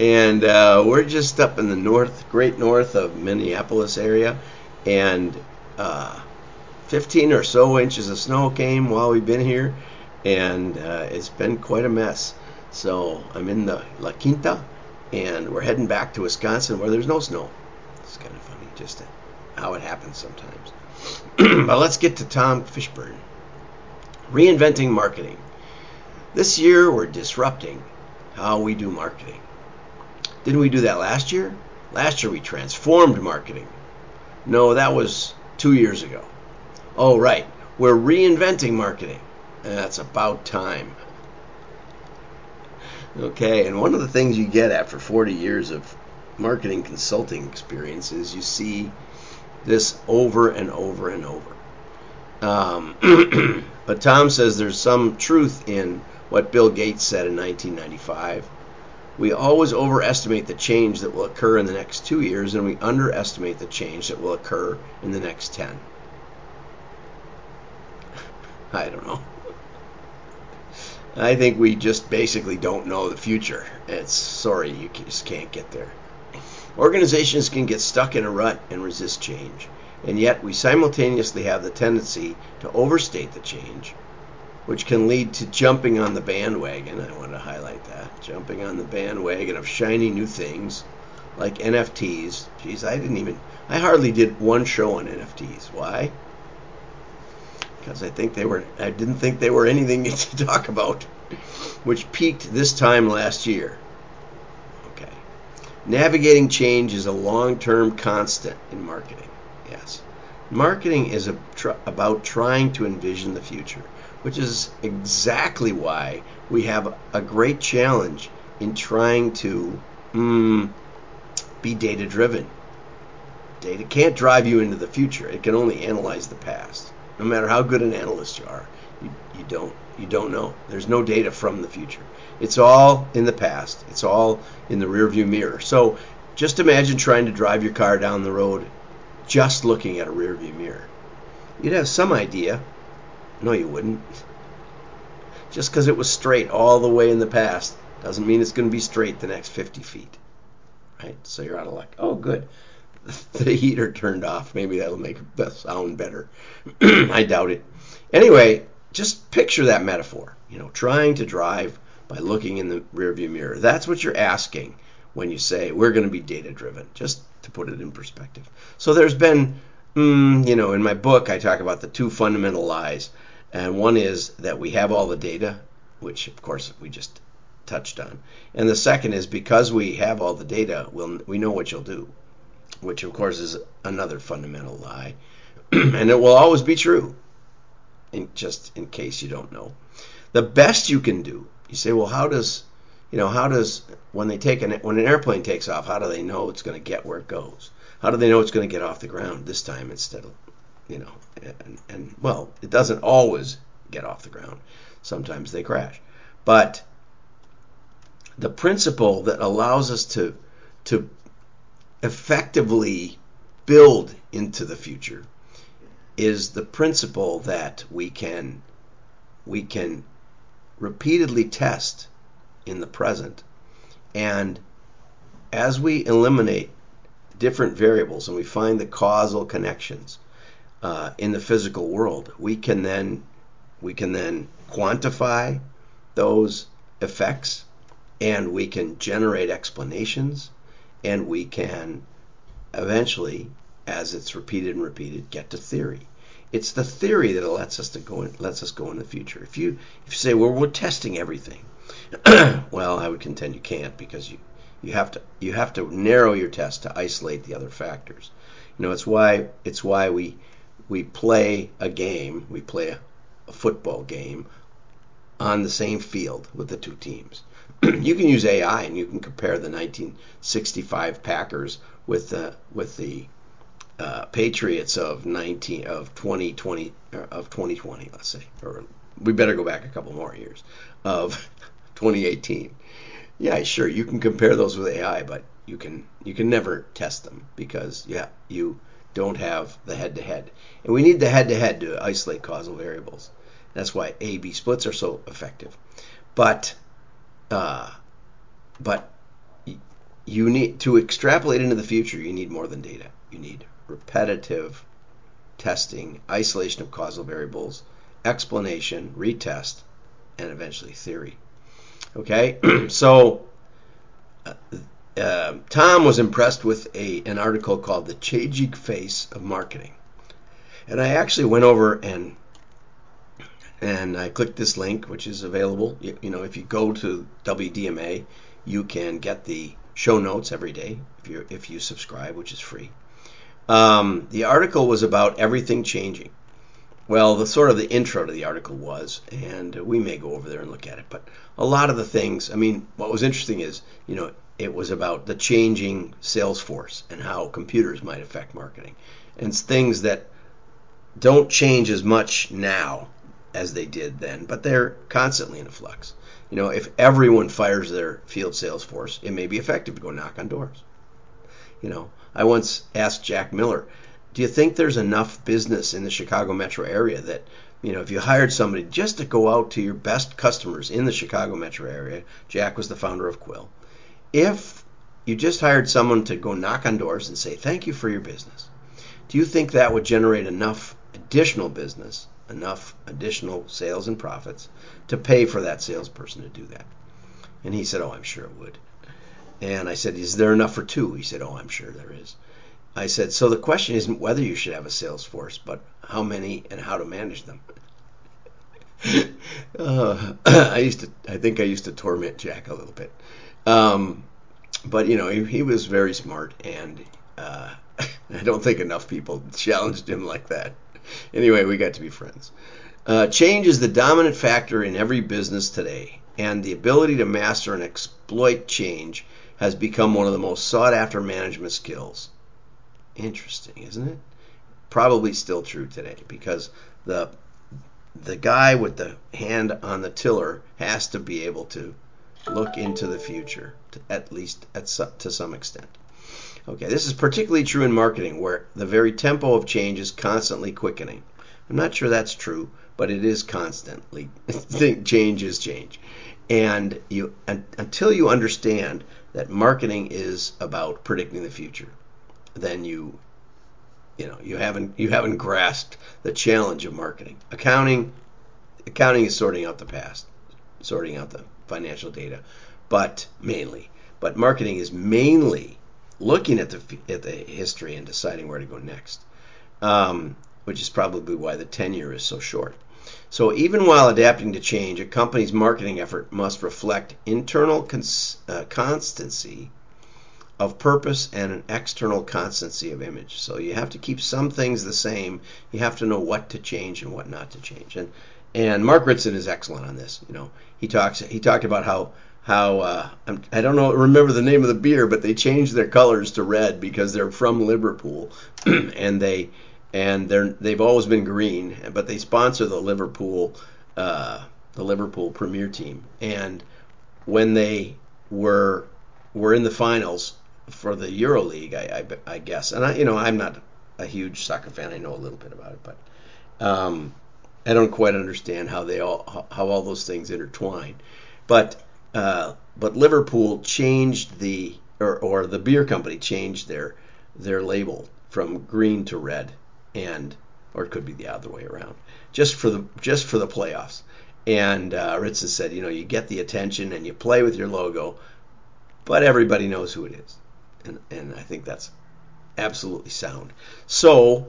and uh, we're just up in the north, great north of Minneapolis area, and uh, 15 or so inches of snow came while we've been here, and uh, it's been quite a mess. So I'm in the La Quinta, and we're heading back to Wisconsin where there's no snow. It's kind of funny, just how it happens sometimes. but let's get to Tom Fishburne. Reinventing marketing. This year we're disrupting how we do marketing. Didn't we do that last year? Last year we transformed marketing. No, that was two years ago. Oh, right. We're reinventing marketing. That's about time. Okay, and one of the things you get after 40 years of marketing consulting experience is you see this over and over and over. Um, but Tom says there's some truth in what Bill Gates said in 1995. We always overestimate the change that will occur in the next two years, and we underestimate the change that will occur in the next 10. I don't know. I think we just basically don't know the future. It's sorry, you just can't get there. Organizations can get stuck in a rut and resist change, and yet we simultaneously have the tendency to overstate the change, which can lead to jumping on the bandwagon. I want to highlight that jumping on the bandwagon of shiny new things like NFTs. Geez, I didn't even, I hardly did one show on NFTs. Why? because I think they were I didn't think they were anything to talk about, which peaked this time last year. Okay. Navigating change is a long-term constant in marketing. Yes. Marketing is tr- about trying to envision the future, which is exactly why we have a great challenge in trying to mm, be data driven. Data can't drive you into the future. It can only analyze the past no matter how good an analyst you are, you, you don't you don't know. There's no data from the future. It's all in the past. It's all in the rearview mirror. So just imagine trying to drive your car down the road just looking at a rearview mirror. You'd have some idea. No, you wouldn't. Just because it was straight all the way in the past doesn't mean it's going to be straight the next 50 feet. Right? So you're out of luck. Oh, good. the heater turned off. Maybe that'll make the sound better. I doubt it. Anyway, just picture that metaphor. You know, trying to drive by looking in the rearview mirror. That's what you're asking when you say we're going to be data driven. Just to put it in perspective. So there's been, mm, you know, in my book I talk about the two fundamental lies, and one is that we have all the data, which of course we just touched on, and the second is because we have all the data, we'll, we know what you'll do which of course is another fundamental lie. and it will always be true, in, just in case you don't know. The best you can do, you say, well, how does, you know, how does, when they take an, when an airplane takes off, how do they know it's going to get where it goes? How do they know it's going to get off the ground this time instead of, you know, and, and well, it doesn't always get off the ground. Sometimes they crash. But the principle that allows us to to effectively build into the future is the principle that we can we can repeatedly test in the present and as we eliminate different variables and we find the causal connections uh, in the physical world we can then we can then quantify those effects and we can generate explanations and we can eventually, as it's repeated and repeated, get to theory. It's the theory that lets us to go in, lets us go in the future. If you if you say, well, we're testing everything, well, I would contend you can't because you you have to you have to narrow your test to isolate the other factors. You know, it's why it's why we we play a game, we play a, a football game on the same field with the two teams. you can use AI and you can compare the 1965 Packers with the with the uh, Patriots of 19 of 2020 uh, of 2020, let's say, or we better go back a couple more years of 2018. Yeah, sure, you can compare those with AI, but you can you can never test them because yeah, you don't have the head-to-head, and we need the head-to-head to isolate causal variables. That's why A/B splits are so effective. But uh, but you need to extrapolate into the future. You need more than data. You need repetitive testing, isolation of causal variables, explanation, retest, and eventually theory. Okay, so uh, uh, Tom was impressed with a an article called "The Changing Face of Marketing," and I actually went over and and I clicked this link, which is available. You, you know, if you go to WDMA, you can get the show notes every day if you if you subscribe, which is free. Um, the article was about everything changing. Well, the sort of the intro to the article was, and we may go over there and look at it, but a lot of the things. I mean, what was interesting is, you know, it was about the changing sales force and how computers might affect marketing, and things that don't change as much now as they did then, but they're constantly in a flux. You know, if everyone fires their field sales force, it may be effective to go knock on doors. You know, I once asked Jack Miller, do you think there's enough business in the Chicago metro area that, you know, if you hired somebody just to go out to your best customers in the Chicago metro area, Jack was the founder of Quill, if you just hired someone to go knock on doors and say, thank you for your business, do you think that would generate enough additional business enough additional sales and profits to pay for that salesperson to do that. And he said, Oh, I'm sure it would. And I said, Is there enough for two? He said, Oh, I'm sure there is. I said, So the question isn't whether you should have a sales force, but how many and how to manage them. uh, I used to, I think I used to torment Jack a little bit. Um, but, you know, he, he was very smart, and uh, I don't think enough people challenged him like that anyway, we got to be friends. Uh, change is the dominant factor in every business today, and the ability to master and exploit change has become one of the most sought after management skills. Interesting, isn't it? Probably still true today because the the guy with the hand on the tiller has to be able to look into the future, to, at least at to some extent. Okay, this is particularly true in marketing where the very tempo of change is constantly quickening. I'm not sure that's true, but it is constantly. change is change. And you until you understand that marketing is about predicting the future, then you you know, you haven't you haven't grasped the challenge of marketing. Accounting accounting is sorting out the past, sorting out the financial data, but mainly. But marketing is mainly looking at the at the history and deciding where to go next, um, which is probably why the tenure is so short. So even while adapting to change, a company's marketing effort must reflect internal cons- uh, constancy of purpose and an external constancy of image. So you have to keep some things the same. You have to know what to change and what not to change. And and Mark Ritson is excellent on this. You know, he talks he talked about how how uh, I don't know remember the name of the beer, but they changed their colors to red because they're from Liverpool, and they and they're they've always been green, but they sponsor the Liverpool uh, the Liverpool Premier Team, and when they were were in the finals for the EuroLeague, I, I, I guess, and I you know I'm not a huge soccer fan, I know a little bit about it, but um, I don't quite understand how they all how all those things intertwine, but uh, but Liverpool changed the or, or the beer company changed their their label from green to red, and or it could be the other way around, just for the just for the playoffs. And uh, Ritson said, you know, you get the attention and you play with your logo, but everybody knows who it is, and and I think that's absolutely sound. So,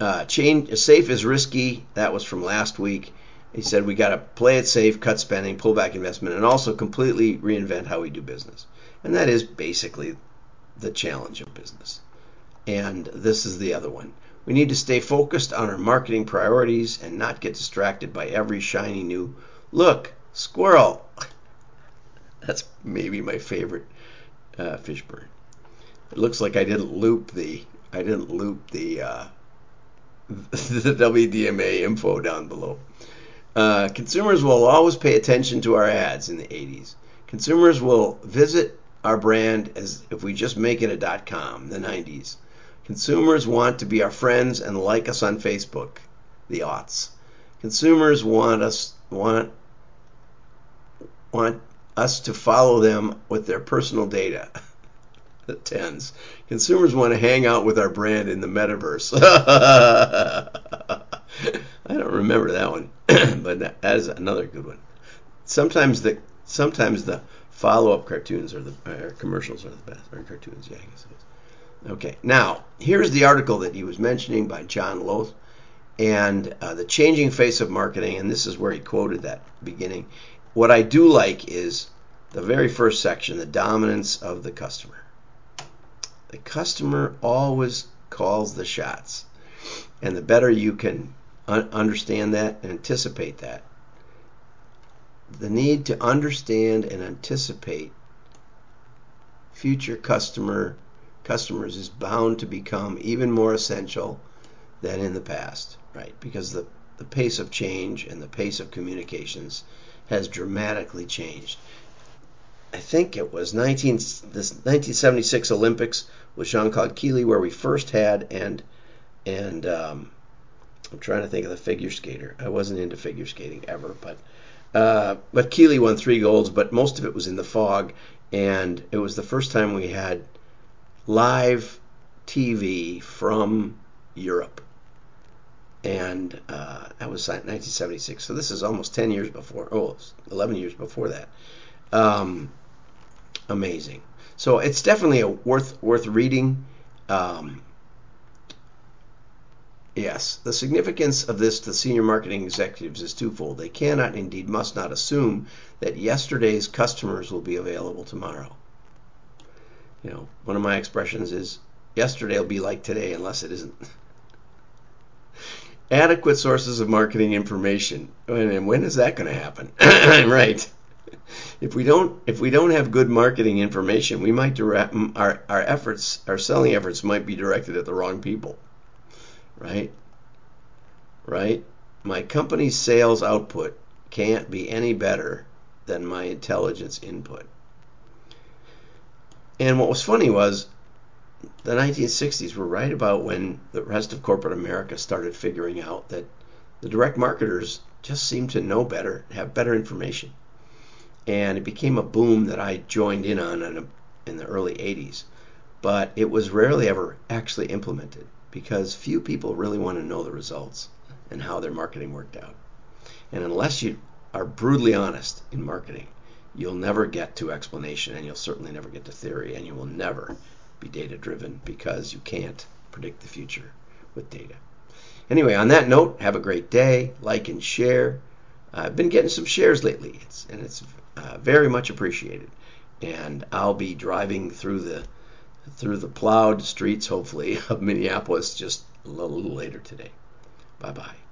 uh, change safe is risky. That was from last week. He said we got to play it safe, cut spending, pull back investment, and also completely reinvent how we do business. And that is basically the challenge of business. And this is the other one. We need to stay focused on our marketing priorities and not get distracted by every shiny new look, squirrel. That's maybe my favorite uh, Fishburne. It looks like I didn't loop the I didn't loop the uh, the WDMA info down below. Uh, consumers will always pay attention to our ads in the 80s. Consumers will visit our brand as if we just make it a dot .com, the 90s. Consumers want to be our friends and like us on Facebook, the aughts. Consumers want us want want us to follow them with their personal data. tens. Consumers want to hang out with our brand in the metaverse. I don't remember that one, but that is another good one. Sometimes the sometimes the follow-up cartoons or the or commercials are the best, or cartoons, yeah, I guess it is. Okay, now here's the article that he was mentioning by John Loth and uh, the changing face of marketing, and this is where he quoted that beginning. What I do like is the very first section, the dominance of the customer. The customer always calls the shots, and the better you can un- understand that and anticipate that, the need to understand and anticipate future customer customers is bound to become even more essential than in the past, right? Because the, the pace of change and the pace of communications has dramatically changed. I think it was 19, this 1976 Olympics with Jean Claude Killy where we first had and and um, I'm trying to think of the figure skater. I wasn't into figure skating ever, but uh, but Killy won three golds, but most of it was in the fog, and it was the first time we had live TV from Europe and uh, that was 1976. So this is almost 10 years before, oh, 11 years before that. Um, amazing. So it's definitely a worth worth reading. Um, yes, the significance of this to senior marketing executives is twofold. They cannot, indeed, must not assume that yesterday's customers will be available tomorrow. You know, one of my expressions is yesterday will be like today unless it isn't adequate sources of marketing information. And when is that going to happen? right. If we don't if we don't have good marketing information, we might direct our our efforts, our selling efforts might be directed at the wrong people. Right? Right? My company's sales output can't be any better than my intelligence input. And what was funny was the 1960s were right about when the rest of corporate America started figuring out that the direct marketers just seemed to know better, have better information. And it became a boom that I joined in on in, a, in the early 80s. But it was rarely ever actually implemented because few people really want to know the results and how their marketing worked out. And unless you are brutally honest in marketing, you'll never get to explanation and you'll certainly never get to theory and you will never be data driven because you can't predict the future with data. Anyway, on that note, have a great day. Like and share. I've been getting some shares lately, it's, and it's uh, very much appreciated. And I'll be driving through the through the plowed streets, hopefully, of Minneapolis just a little, little later today. Bye bye.